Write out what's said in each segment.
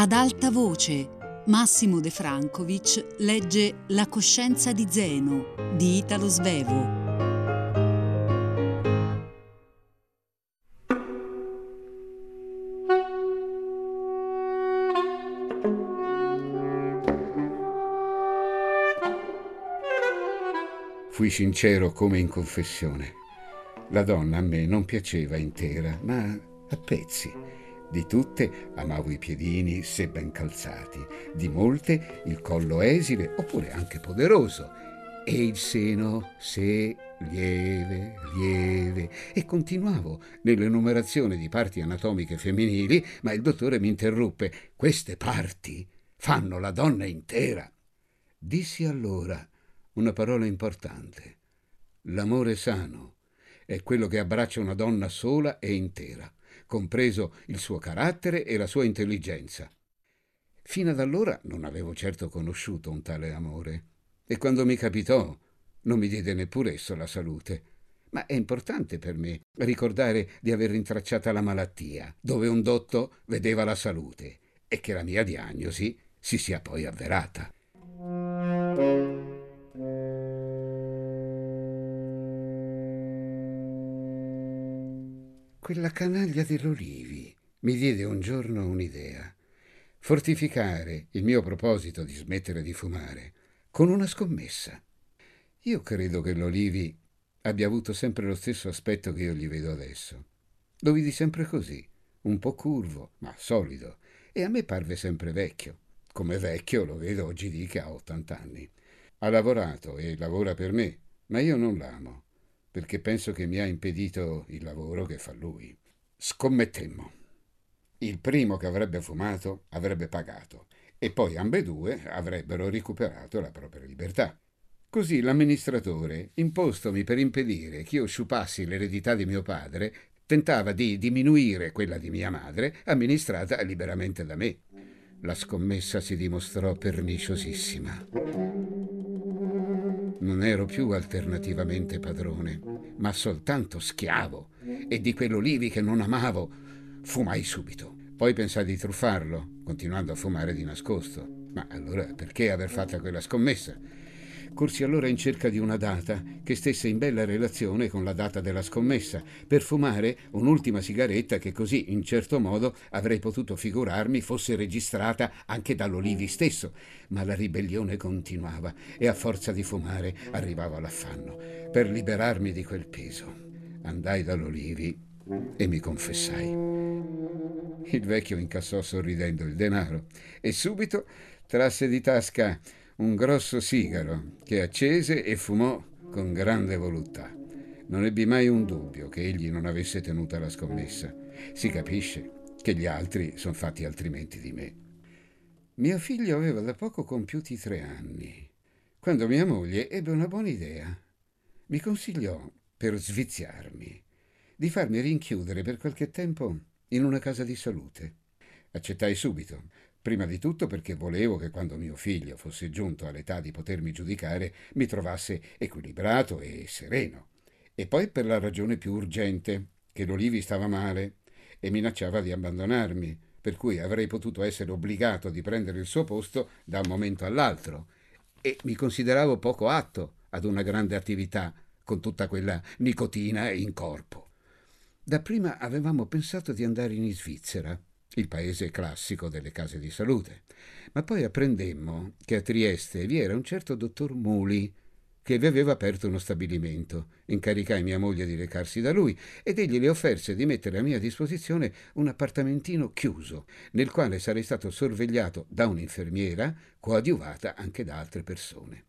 Ad alta voce, Massimo De Francovic legge La coscienza di Zeno di Italo Svevo. Fui sincero come in confessione. La donna a me non piaceva intera, ma a pezzi di tutte amavo i piedini se ben calzati, di molte il collo esile oppure anche poderoso e il seno se lieve, lieve e continuavo nell'enumerazione di parti anatomiche femminili, ma il dottore mi interruppe. Queste parti fanno la donna intera. Dissi allora una parola importante. L'amore sano è quello che abbraccia una donna sola e intera compreso il suo carattere e la sua intelligenza. Fino ad allora non avevo certo conosciuto un tale amore, e quando mi capitò non mi diede neppure esso la salute. Ma è importante per me ricordare di aver rintracciata la malattia, dove un dotto vedeva la salute, e che la mia diagnosi si sia poi avverata. Quella canaglia dell'Olivi mi diede un giorno un'idea. Fortificare il mio proposito di smettere di fumare con una scommessa. Io credo che l'Olivi abbia avuto sempre lo stesso aspetto che io gli vedo adesso. Lo vidi sempre così, un po' curvo, ma solido, e a me parve sempre vecchio. Come vecchio lo vedo oggi di che ha 80 anni. Ha lavorato e lavora per me, ma io non l'amo perché penso che mi ha impedito il lavoro che fa lui. Scommettemmo. Il primo che avrebbe fumato avrebbe pagato e poi ambedue avrebbero recuperato la propria libertà. Così l'amministratore, impostomi per impedire che io sciupassi l'eredità di mio padre, tentava di diminuire quella di mia madre, amministrata liberamente da me. La scommessa si dimostrò perniciosissima non ero più alternativamente padrone, ma soltanto schiavo, e di quell'olivi che non amavo fumai subito. Poi pensai di truffarlo, continuando a fumare di nascosto. Ma allora perché aver fatto quella scommessa? Corsi allora in cerca di una data che stesse in bella relazione con la data della scommessa, per fumare un'ultima sigaretta che così, in certo modo, avrei potuto figurarmi fosse registrata anche dall'Olivi stesso. Ma la ribellione continuava e a forza di fumare arrivava l'affanno. Per liberarmi di quel peso, andai dall'Olivi e mi confessai. Il vecchio incassò sorridendo il denaro e subito trasse di tasca un grosso sigaro che accese e fumò con grande voluttà. Non ebbi mai un dubbio che egli non avesse tenuta la scommessa. Si capisce che gli altri sono fatti altrimenti di me. Mio figlio aveva da poco compiuti tre anni, quando mia moglie ebbe una buona idea. Mi consigliò, per sviziarmi, di farmi rinchiudere per qualche tempo in una casa di salute. Accettai subito, Prima di tutto perché volevo che quando mio figlio fosse giunto all'età di potermi giudicare mi trovasse equilibrato e sereno. E poi per la ragione più urgente, che l'Olivi stava male e minacciava di abbandonarmi, per cui avrei potuto essere obbligato di prendere il suo posto da un momento all'altro. E mi consideravo poco atto ad una grande attività con tutta quella nicotina in corpo. Dapprima avevamo pensato di andare in Svizzera il paese classico delle case di salute. Ma poi apprendemmo che a Trieste vi era un certo dottor Muli che vi aveva aperto uno stabilimento. Incaricai mia moglie di recarsi da lui ed egli le offerse di mettere a mia disposizione un appartamentino chiuso, nel quale sarei stato sorvegliato da un'infermiera, coadiuvata anche da altre persone.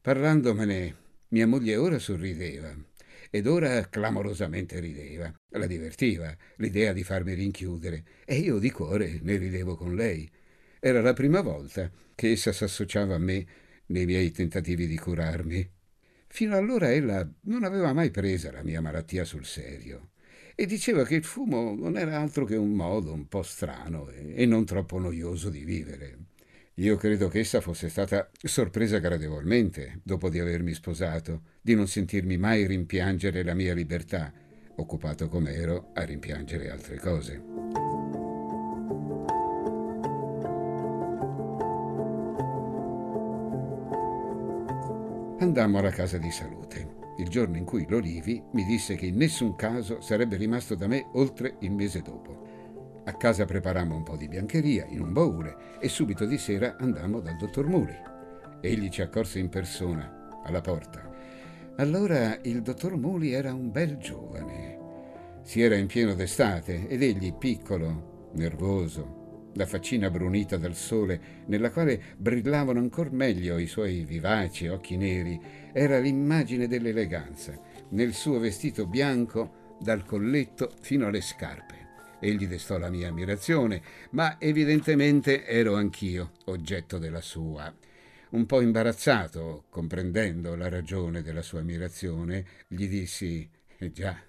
Parlandomene, mia moglie ora sorrideva ed ora clamorosamente rideva. La divertiva l'idea di farmi rinchiudere e io di cuore ne ridevo con lei. Era la prima volta che essa s'associava a me nei miei tentativi di curarmi. Fino allora ella non aveva mai presa la mia malattia sul serio e diceva che il fumo non era altro che un modo un po' strano e non troppo noioso di vivere. Io credo che essa fosse stata sorpresa gradevolmente, dopo di avermi sposato, di non sentirmi mai rimpiangere la mia libertà, occupato com'ero a rimpiangere altre cose. Andammo alla casa di salute, il giorno in cui l'Olivi mi disse che in nessun caso sarebbe rimasto da me oltre il mese dopo. A casa preparammo un po' di biancheria in un baule e subito di sera andammo dal dottor Muli. Egli ci accorse in persona, alla porta. Allora il dottor Muli era un bel giovane. Si era in pieno d'estate ed egli, piccolo, nervoso, la faccina brunita dal sole, nella quale brillavano ancor meglio i suoi vivaci occhi neri, era l'immagine dell'eleganza, nel suo vestito bianco dal colletto fino alle scarpe. Egli destò la mia ammirazione, ma evidentemente ero anch'io oggetto della sua. Un po' imbarazzato, comprendendo la ragione della sua ammirazione, gli dissi: eh Già,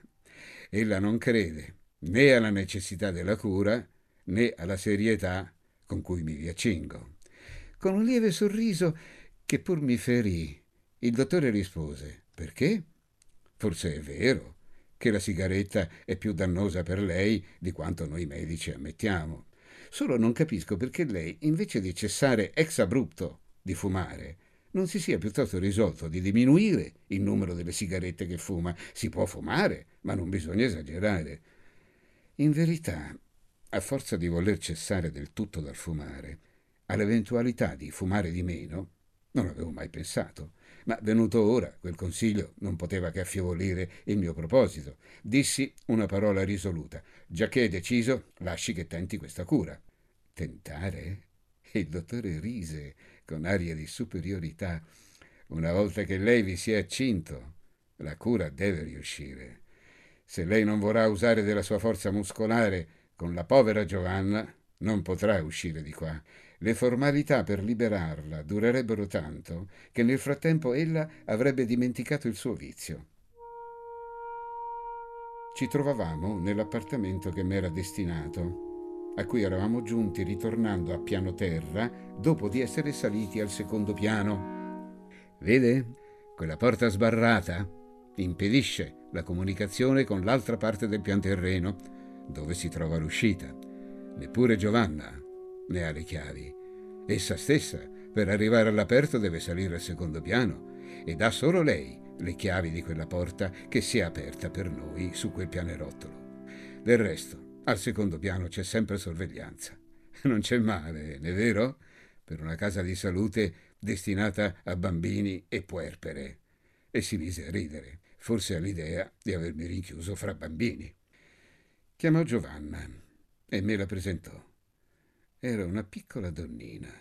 ella non crede né alla necessità della cura né alla serietà con cui mi vi accingo. Con un lieve sorriso che pur mi ferì, il dottore rispose: Perché? Forse è vero che la sigaretta è più dannosa per lei di quanto noi medici ammettiamo. Solo non capisco perché lei, invece di cessare ex abrupto di fumare, non si sia piuttosto risolto di diminuire il numero delle sigarette che fuma. Si può fumare, ma non bisogna esagerare. In verità, a forza di voler cessare del tutto dal fumare, all'eventualità di fumare di meno, non avevo mai pensato. Ma venuto ora, quel consiglio non poteva che affievolire il mio proposito. Dissi una parola risoluta. Giacché è deciso, lasci che tenti questa cura. Tentare? Il dottore rise con aria di superiorità. Una volta che lei vi si è accinto, la cura deve riuscire. Se lei non vorrà usare della sua forza muscolare, con la povera Giovanna non potrà uscire di qua. Le formalità per liberarla durerebbero tanto che nel frattempo ella avrebbe dimenticato il suo vizio. Ci trovavamo nell'appartamento che mi era destinato, a cui eravamo giunti ritornando a piano terra dopo di essere saliti al secondo piano. Vede? Quella porta sbarrata impedisce la comunicazione con l'altra parte del pian terreno dove si trova l'uscita. Neppure Giovanna ne ha le chiavi. Essa stessa, per arrivare all'aperto, deve salire al secondo piano ed ha solo lei le chiavi di quella porta che si è aperta per noi su quel pianerottolo. Del resto, al secondo piano c'è sempre sorveglianza. Non c'è male, è vero? Per una casa di salute destinata a bambini e puerpere. E si mise a ridere, forse all'idea di avermi rinchiuso fra bambini. Chiamò Giovanna e me la presentò. Era una piccola donnina,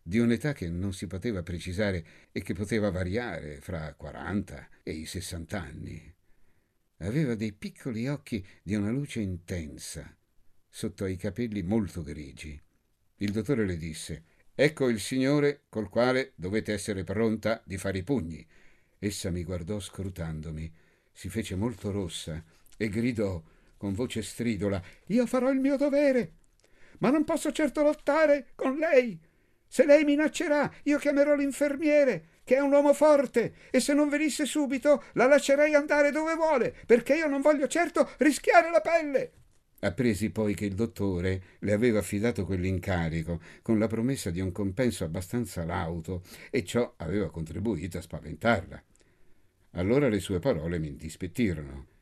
di un'età che non si poteva precisare e che poteva variare fra 40 e i 60 anni. Aveva dei piccoli occhi di una luce intensa, sotto ai capelli molto grigi. Il dottore le disse: Ecco il signore col quale dovete essere pronta di fare i pugni. Essa mi guardò scrutandomi, si fece molto rossa e gridò con voce stridola Io farò il mio dovere, ma non posso certo lottare con lei. Se lei minaccerà, io chiamerò l'infermiere, che è un uomo forte, e se non venisse subito la lascerei andare dove vuole, perché io non voglio certo rischiare la pelle. Appresi poi che il dottore le aveva affidato quell'incarico con la promessa di un compenso abbastanza lauto e ciò aveva contribuito a spaventarla. Allora le sue parole mi indispettirono.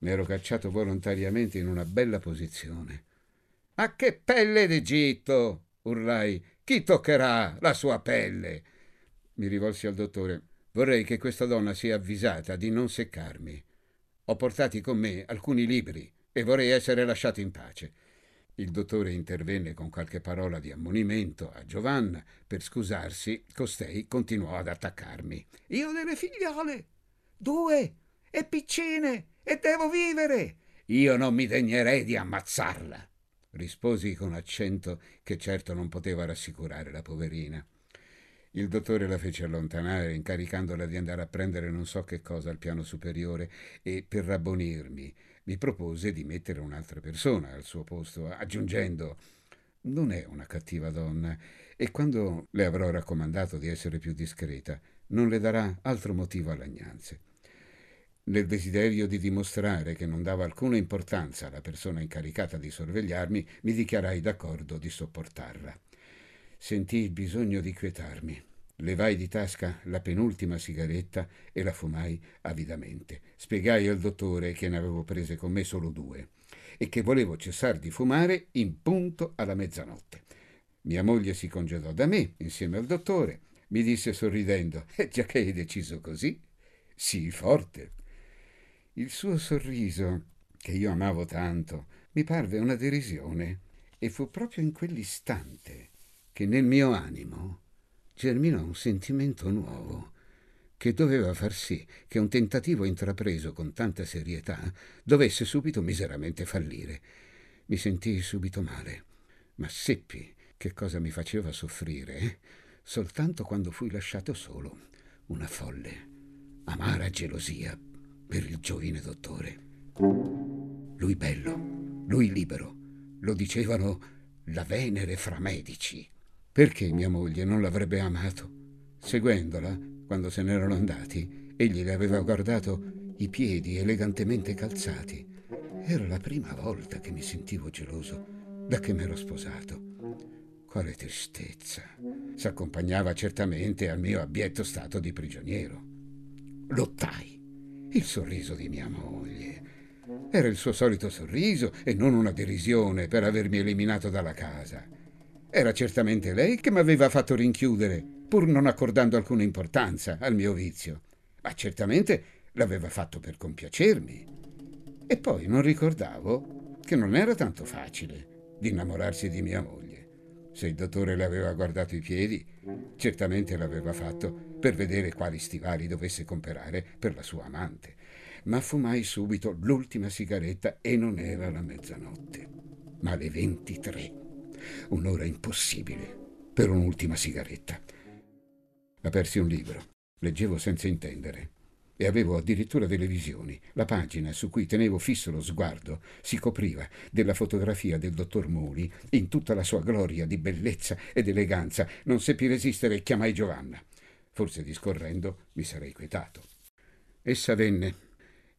Mi ero cacciato volontariamente in una bella posizione. A che pelle d'Egitto! urlai. Chi toccherà la sua pelle? Mi rivolsi al dottore. Vorrei che questa donna sia avvisata di non seccarmi. Ho portati con me alcuni libri e vorrei essere lasciato in pace. Il dottore intervenne con qualche parola di ammonimento a Giovanna. Per scusarsi, costei continuò ad attaccarmi. Io delle figliole, due, e piccine, e devo vivere. Io non mi degnerei di ammazzarla, risposi con accento che certo non poteva rassicurare la poverina. Il dottore la fece allontanare, incaricandola di andare a prendere non so che cosa al piano superiore e, per rabbonirmi, mi propose di mettere un'altra persona al suo posto, aggiungendo non è una cattiva donna e quando le avrò raccomandato di essere più discreta, non le darà altro motivo a lagnanze. Nel desiderio di dimostrare che non dava alcuna importanza alla persona incaricata di sorvegliarmi, mi dichiarai d'accordo di sopportarla. Sentii il bisogno di quietarmi. Levai di tasca la penultima sigaretta e la fumai avidamente. Spiegai al dottore che ne avevo prese con me solo due e che volevo cessare di fumare in punto alla mezzanotte. Mia moglie si congedò da me insieme al dottore. Mi disse sorridendo: eh, Già che hai deciso così, sii forte. Il suo sorriso, che io amavo tanto, mi parve una derisione e fu proprio in quell'istante che nel mio animo germinò un sentimento nuovo che doveva far sì che un tentativo intrapreso con tanta serietà dovesse subito miseramente fallire. Mi sentii subito male, ma seppi che cosa mi faceva soffrire soltanto quando fui lasciato solo. Una folle, amara gelosia per il giovine dottore. Lui bello, lui libero, lo dicevano la Venere fra medici. Perché mia moglie non l'avrebbe amato? Seguendola, quando se n'erano andati, egli le aveva guardato i piedi elegantemente calzati. Era la prima volta che mi sentivo geloso da che m'ero sposato. Quale tristezza! S'accompagnava certamente al mio abietto stato di prigioniero. Lottai. Il sorriso di mia moglie. Era il suo solito sorriso e non una derisione per avermi eliminato dalla casa. Era certamente lei che mi aveva fatto rinchiudere, pur non accordando alcuna importanza al mio vizio. Ma certamente l'aveva fatto per compiacermi. E poi non ricordavo che non era tanto facile di innamorarsi di mia moglie. Se il dottore le aveva guardato i piedi, certamente l'aveva fatto per vedere quali stivali dovesse comprare per la sua amante. Ma fumai subito l'ultima sigaretta e non era la mezzanotte, ma le ventitré. Un'ora impossibile per un'ultima sigaretta. Apersi un libro. Leggevo senza intendere. E avevo addirittura delle visioni. La pagina su cui tenevo fisso lo sguardo si copriva della fotografia del dottor Muli in tutta la sua gloria di bellezza ed eleganza. Non seppi resistere e chiamai Giovanna. Forse discorrendo mi sarei quietato. Essa venne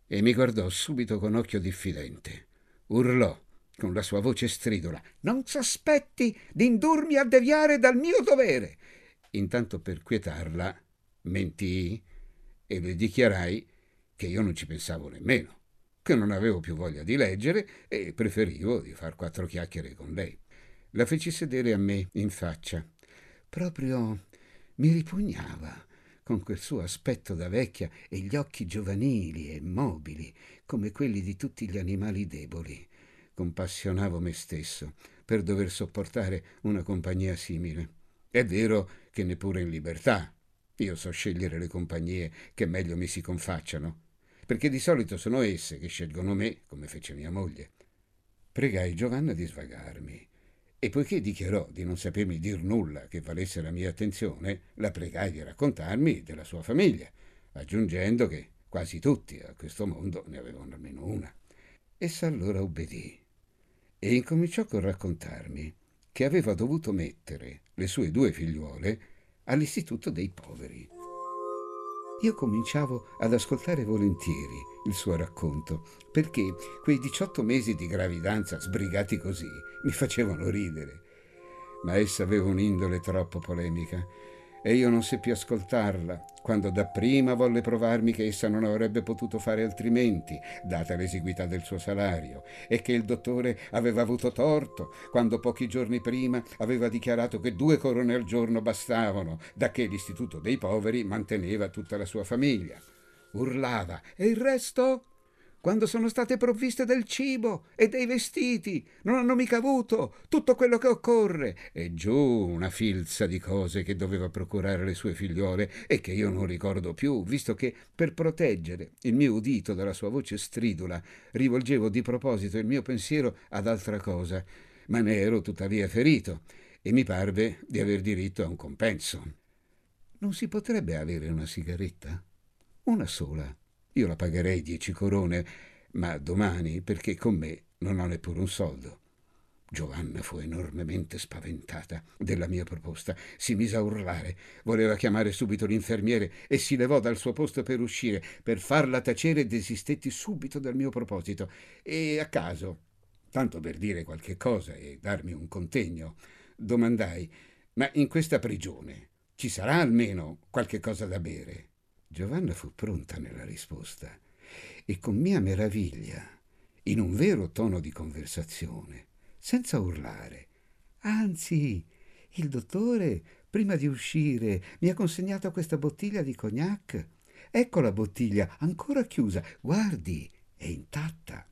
e mi guardò subito con occhio diffidente. Urlò con la sua voce stridula. Non sospetti di indurmi a deviare dal mio dovere. Intanto per quietarla mentii e le dichiarai che io non ci pensavo nemmeno, che non avevo più voglia di leggere e preferivo di far quattro chiacchiere con lei. La feci sedere a me in faccia. Proprio mi ripugnava con quel suo aspetto da vecchia e gli occhi giovanili e mobili, come quelli di tutti gli animali deboli compassionavo me stesso per dover sopportare una compagnia simile. È vero che neppure in libertà io so scegliere le compagnie che meglio mi si confacciano, perché di solito sono esse che scelgono me, come fece mia moglie. Pregai Giovanna di svagarmi e poiché dichiarò di non sapermi dir nulla che valesse la mia attenzione, la pregai di raccontarmi della sua famiglia, aggiungendo che quasi tutti a questo mondo ne avevano almeno una. Essa allora obbedì e incominciò col raccontarmi che aveva dovuto mettere le sue due figliuole all'istituto dei poveri. Io cominciavo ad ascoltare volentieri il suo racconto, perché quei 18 mesi di gravidanza sbrigati così mi facevano ridere. Ma essa aveva un'indole troppo polemica e io non seppi ascoltarla, quando dapprima volle provarmi che essa non avrebbe potuto fare altrimenti, data l'esiguità del suo salario, e che il dottore aveva avuto torto, quando pochi giorni prima aveva dichiarato che due corone al giorno bastavano, da che l'istituto dei poveri manteneva tutta la sua famiglia. Urlava, e il resto? Quando sono state provviste del cibo e dei vestiti, non hanno mica avuto tutto quello che occorre. E giù una filza di cose che doveva procurare le sue figliole e che io non ricordo più, visto che per proteggere il mio udito dalla sua voce stridula rivolgevo di proposito il mio pensiero ad altra cosa, ma ne ero tuttavia ferito e mi parve di aver diritto a un compenso. Non si potrebbe avere una sigaretta? Una sola io la pagherei dieci corone, ma domani perché con me non ho neppure un soldo. Giovanna fu enormemente spaventata della mia proposta, si mise a urlare, voleva chiamare subito l'infermiere e si levò dal suo posto per uscire. Per farla tacere desistetti subito dal mio proposito e a caso, tanto per dire qualche cosa e darmi un contegno, domandai: Ma in questa prigione ci sarà almeno qualche cosa da bere. Giovanna fu pronta nella risposta e con mia meraviglia, in un vero tono di conversazione, senza urlare. Anzi, il dottore, prima di uscire, mi ha consegnato questa bottiglia di cognac. Ecco la bottiglia, ancora chiusa. Guardi, è intatta.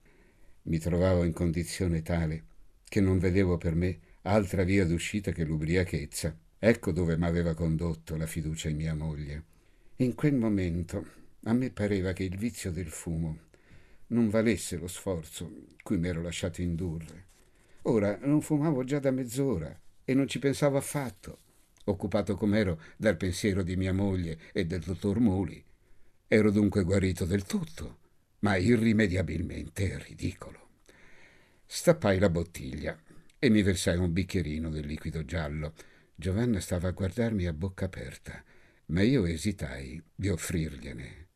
Mi trovavo in condizione tale che non vedevo per me altra via d'uscita che l'ubriachezza. Ecco dove m'aveva condotto la fiducia in mia moglie. In quel momento a me pareva che il vizio del fumo non valesse lo sforzo cui mi ero lasciato indurre. Ora non fumavo già da mezz'ora e non ci pensavo affatto, occupato com'ero dal pensiero di mia moglie e del dottor Muli. Ero dunque guarito del tutto, ma irrimediabilmente ridicolo. Stappai la bottiglia e mi versai un bicchierino del liquido giallo. Giovanna stava a guardarmi a bocca aperta, ma io esitai di offrirgliene.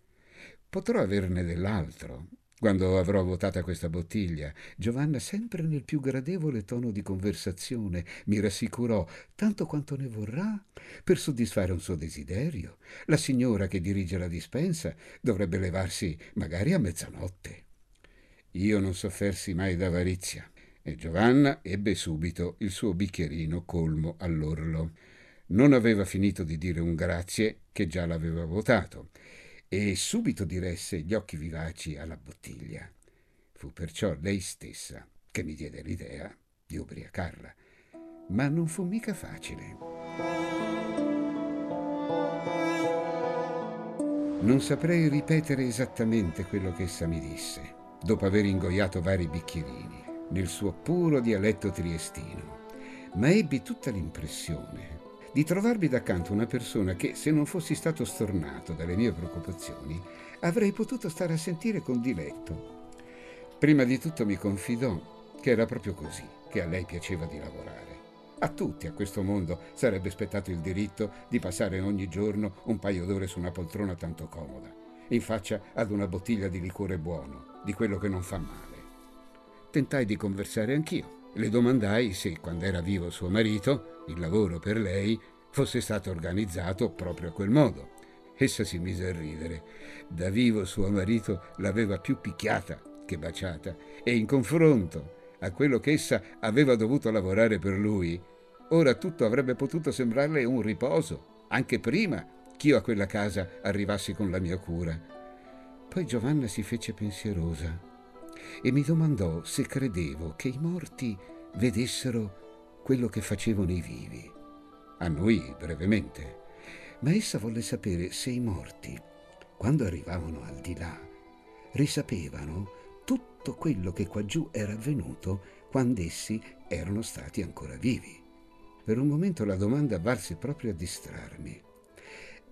Potrò averne dell'altro, quando avrò votata questa bottiglia, Giovanna, sempre nel più gradevole tono di conversazione, mi rassicurò tanto quanto ne vorrà per soddisfare un suo desiderio. La signora che dirige la dispensa dovrebbe levarsi magari a mezzanotte. Io non soffersi mai d'avarizia e Giovanna ebbe subito il suo bicchierino colmo all'orlo. Non aveva finito di dire un grazie che già l'aveva votato e subito diresse gli occhi vivaci alla bottiglia. Fu perciò lei stessa che mi diede l'idea di ubriacarla. Ma non fu mica facile. Non saprei ripetere esattamente quello che essa mi disse, dopo aver ingoiato vari bicchierini, nel suo puro dialetto triestino, ma ebbi tutta l'impressione di trovarmi d'accanto una persona che, se non fossi stato stornato dalle mie preoccupazioni, avrei potuto stare a sentire con diletto. Prima di tutto mi confidò che era proprio così, che a lei piaceva di lavorare. A tutti a questo mondo sarebbe spettato il diritto di passare ogni giorno un paio d'ore su una poltrona tanto comoda, in faccia ad una bottiglia di liquore buono, di quello che non fa male. Tentai di conversare anch'io le domandai se, quando era vivo suo marito, il lavoro per lei fosse stato organizzato proprio a quel modo. Essa si mise a ridere. Da vivo suo marito l'aveva più picchiata che baciata e in confronto a quello che essa aveva dovuto lavorare per lui, ora tutto avrebbe potuto sembrarle un riposo, anche prima ch'io a quella casa arrivassi con la mia cura. Poi Giovanna si fece pensierosa e mi domandò se credevo che i morti vedessero quello che facevano i vivi. A noi brevemente. Ma essa volle sapere se i morti, quando arrivavano al di là, risapevano tutto quello che qua giù era avvenuto quando essi erano stati ancora vivi. Per un momento la domanda valse proprio a distrarmi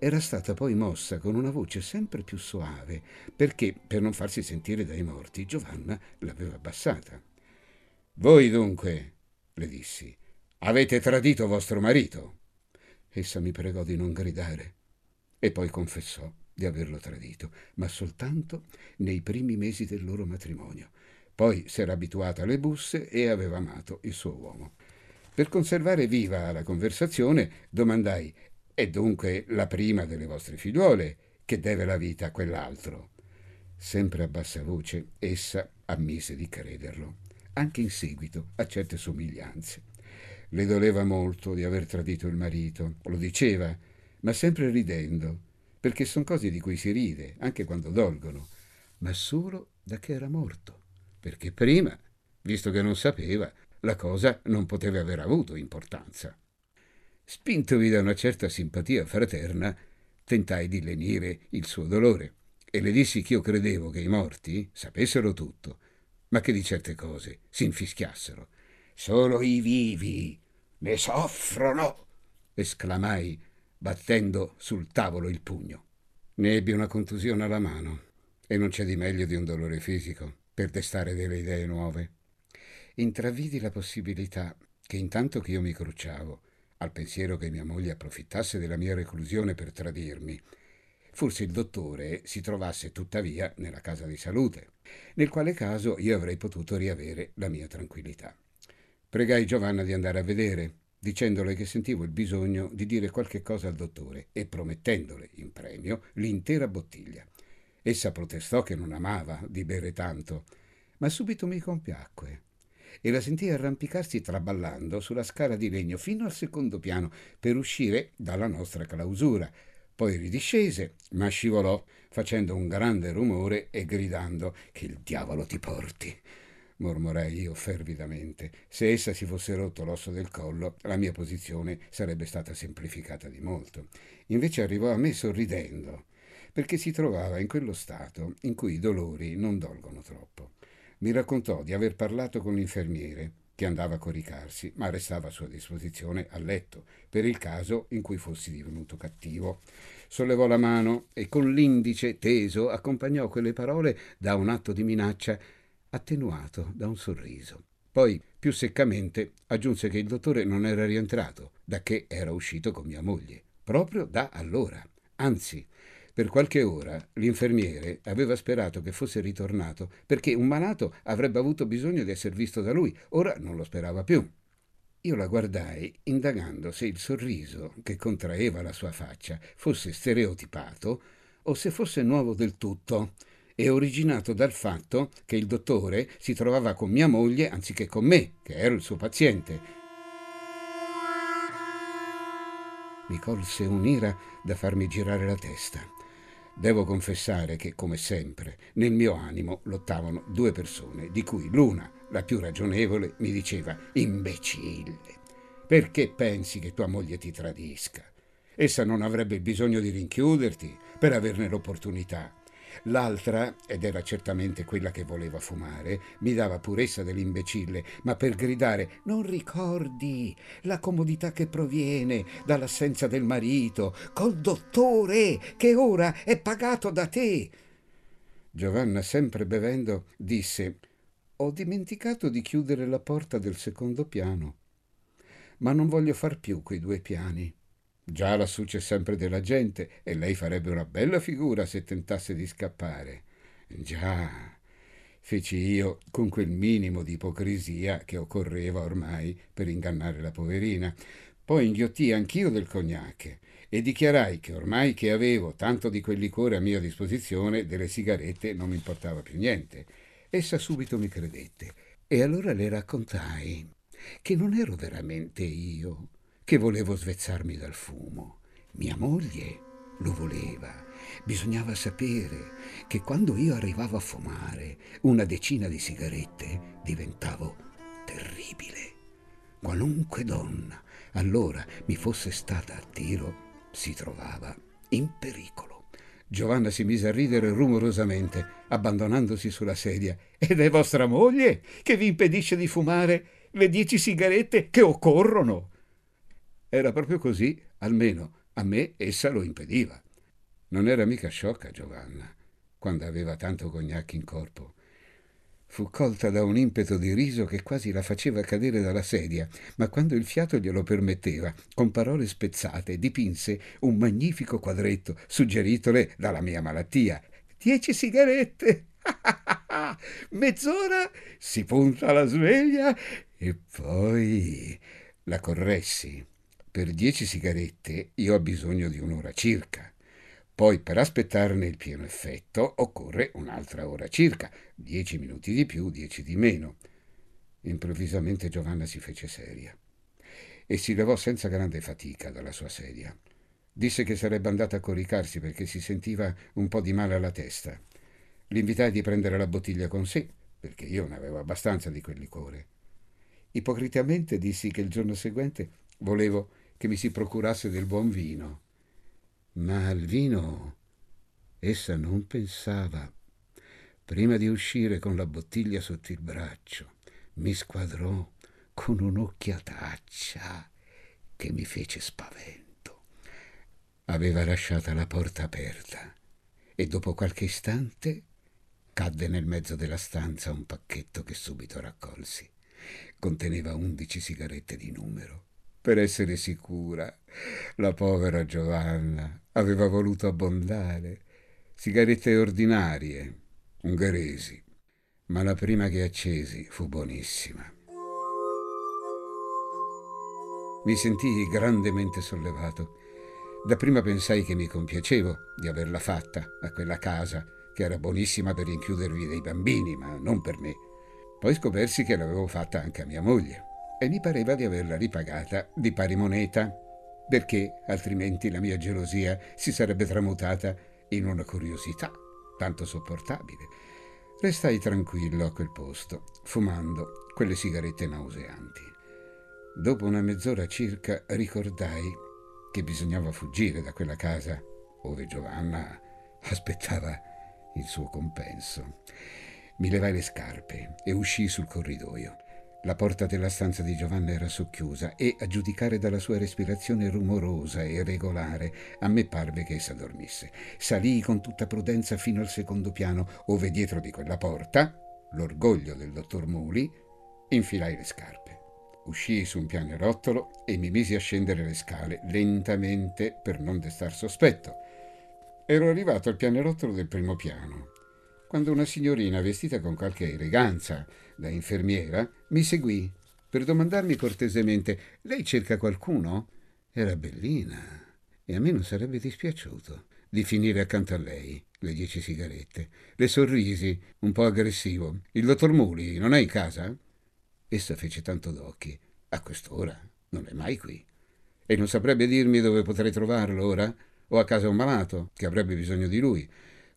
era stata poi mossa con una voce sempre più soave, perché, per non farsi sentire dai morti, Giovanna l'aveva abbassata. Voi dunque, le dissi, avete tradito vostro marito? Essa mi pregò di non gridare e poi confessò di averlo tradito, ma soltanto nei primi mesi del loro matrimonio. Poi s'era abituata alle busse e aveva amato il suo uomo. Per conservare viva la conversazione, domandai è dunque la prima delle vostre figliuole che deve la vita a quell'altro. Sempre a bassa voce, essa ammise di crederlo, anche in seguito a certe somiglianze. Le doleva molto di aver tradito il marito, lo diceva, ma sempre ridendo, perché sono cose di cui si ride, anche quando dolgono, ma solo da che era morto, perché prima, visto che non sapeva, la cosa non poteva aver avuto importanza. Spintovi da una certa simpatia fraterna, tentai di lenire il suo dolore e le dissi che io credevo che i morti sapessero tutto, ma che di certe cose si infischiassero. Solo i vivi ne soffrono, esclamai, battendo sul tavolo il pugno. Ne ebbi una contusione alla mano e non c'è di meglio di un dolore fisico per destare delle idee nuove. Intravidi la possibilità che intanto che io mi cruciavo, al pensiero che mia moglie approfittasse della mia reclusione per tradirmi. Forse il dottore si trovasse tuttavia nella casa di salute, nel quale caso io avrei potuto riavere la mia tranquillità. Pregai Giovanna di andare a vedere dicendole che sentivo il bisogno di dire qualche cosa al dottore e promettendole in premio l'intera bottiglia. Essa protestò che non amava di bere tanto, ma subito mi compiacque e la sentii arrampicarsi traballando sulla scala di legno fino al secondo piano per uscire dalla nostra clausura. Poi ridiscese, ma scivolò facendo un grande rumore e gridando che il diavolo ti porti mormorai io fervidamente. Se essa si fosse rotto l'osso del collo, la mia posizione sarebbe stata semplificata di molto. Invece arrivò a me sorridendo, perché si trovava in quello stato in cui i dolori non dolgono troppo. Mi raccontò di aver parlato con l'infermiere, che andava a coricarsi, ma restava a sua disposizione a letto, per il caso in cui fossi divenuto cattivo. Sollevò la mano e con l'indice teso accompagnò quelle parole da un atto di minaccia attenuato da un sorriso. Poi, più seccamente, aggiunse che il dottore non era rientrato, da che era uscito con mia moglie, proprio da allora. Anzi, per qualche ora l'infermiere aveva sperato che fosse ritornato perché un malato avrebbe avuto bisogno di essere visto da lui, ora non lo sperava più. Io la guardai indagando se il sorriso che contraeva la sua faccia fosse stereotipato o se fosse nuovo del tutto è originato dal fatto che il dottore si trovava con mia moglie anziché con me, che ero il suo paziente. Mi colse un'ira da farmi girare la testa. Devo confessare che, come sempre, nel mio animo lottavano due persone, di cui l'una, la più ragionevole, mi diceva imbecille. Perché pensi che tua moglie ti tradisca? Essa non avrebbe bisogno di rinchiuderti per averne l'opportunità. L'altra, ed era certamente quella che voleva fumare, mi dava purezza dell'imbecille, ma per gridare non ricordi la comodità che proviene dall'assenza del marito, col dottore che ora è pagato da te. Giovanna, sempre bevendo, disse Ho dimenticato di chiudere la porta del secondo piano, ma non voglio far più quei due piani. Già lassù c'è sempre della gente e lei farebbe una bella figura se tentasse di scappare. Già, feci io con quel minimo di ipocrisia che occorreva ormai per ingannare la poverina. Poi inghiottii anch'io del cognac e dichiarai che ormai che avevo tanto di quel liquore a mia disposizione, delle sigarette non mi importava più niente. Essa subito mi credette e allora le raccontai che non ero veramente io che volevo svezzarmi dal fumo. Mia moglie lo voleva. Bisognava sapere che quando io arrivavo a fumare una decina di sigarette diventavo terribile. Qualunque donna allora mi fosse stata a tiro si trovava in pericolo. Giovanna si mise a ridere rumorosamente, abbandonandosi sulla sedia. Ed è vostra moglie che vi impedisce di fumare le dieci sigarette che occorrono. Era proprio così, almeno a me essa lo impediva. Non era mica sciocca Giovanna, quando aveva tanto cognac in corpo. Fu colta da un impeto di riso che quasi la faceva cadere dalla sedia, ma quando il fiato glielo permetteva, con parole spezzate, dipinse un magnifico quadretto suggeritole dalla mia malattia. Dieci sigarette! Mezz'ora si punta la sveglia e poi la corressi. Per dieci sigarette io ho bisogno di un'ora circa. Poi per aspettarne il pieno effetto occorre un'altra ora circa, dieci minuti di più, dieci di meno. Improvvisamente Giovanna si fece seria e si levò senza grande fatica dalla sua sedia. Disse che sarebbe andata a coricarsi perché si sentiva un po' di male alla testa. L'invitai di prendere la bottiglia con sé, perché io ne avevo abbastanza di quel liquore. Ipocritamente dissi che il giorno seguente volevo che mi si procurasse del buon vino. Ma al vino essa non pensava. Prima di uscire con la bottiglia sotto il braccio, mi squadrò con un'occhiataccia che mi fece spavento. Aveva lasciata la porta aperta e dopo qualche istante cadde nel mezzo della stanza un pacchetto che subito raccolsi. Conteneva undici sigarette di numero per essere sicura. La povera Giovanna aveva voluto abbondare. Sigarette ordinarie, ungheresi, ma la prima che accesi fu buonissima. mi sentii grandemente sollevato. Dapprima pensai che mi compiacevo di averla fatta a quella casa, che era buonissima per rinchiudervi dei bambini, ma non per me. Poi scopersi che l'avevo fatta anche a mia moglie e mi pareva di averla ripagata di pari moneta, perché altrimenti la mia gelosia si sarebbe tramutata in una curiosità tanto sopportabile. Restai tranquillo a quel posto, fumando quelle sigarette nauseanti. Dopo una mezz'ora circa ricordai che bisognava fuggire da quella casa dove Giovanna aspettava il suo compenso. Mi levai le scarpe e uscii sul corridoio. La porta della stanza di Giovanna era socchiusa e, a giudicare dalla sua respirazione rumorosa e regolare, a me parve che essa dormisse. Salii con tutta prudenza fino al secondo piano, ove dietro di quella porta, l'orgoglio del dottor Muli, infilai le scarpe. Uscii su un pianerottolo e mi misi a scendere le scale lentamente per non destar sospetto. Ero arrivato al pianerottolo del primo piano, quando una signorina vestita con qualche eleganza da infermiera mi seguì per domandarmi cortesemente Lei cerca qualcuno? Era bellina e a me non sarebbe dispiaciuto di finire accanto a lei le dieci sigarette. Le sorrisi, un po' aggressivo. Il dottor Muli non è in casa? Essa fece tanto d'occhi. A quest'ora non è mai qui. E non saprebbe dirmi dove potrei trovarlo ora? O a casa un malato che avrebbe bisogno di lui.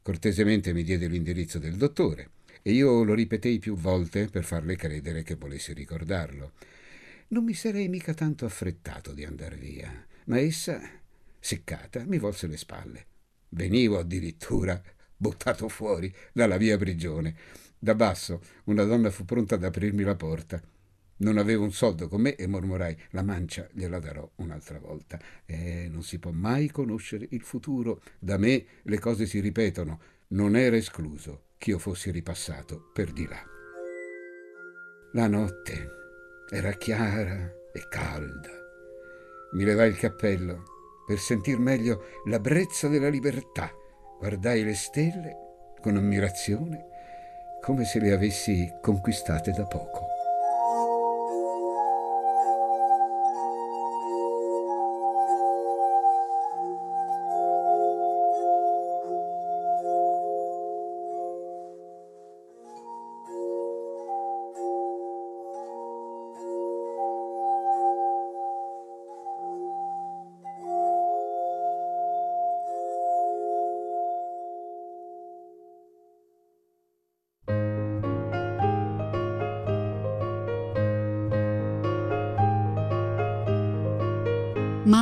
Cortesemente mi diede l'indirizzo del dottore e io lo ripetei più volte per farle credere che volessi ricordarlo. Non mi sarei mica tanto affrettato di andar via, ma essa, seccata, mi volse le spalle. Venivo addirittura buttato fuori dalla mia prigione da basso una donna fu pronta ad aprirmi la porta. Non avevo un soldo con me e mormorai la mancia gliela darò un'altra volta. Eh, non si può mai conoscere il futuro. Da me le cose si ripetono. Non era escluso che io fossi ripassato per di là. La notte era chiara e calda. Mi levai il cappello per sentir meglio la brezza della libertà. Guardai le stelle con ammirazione come se le avessi conquistate da poco.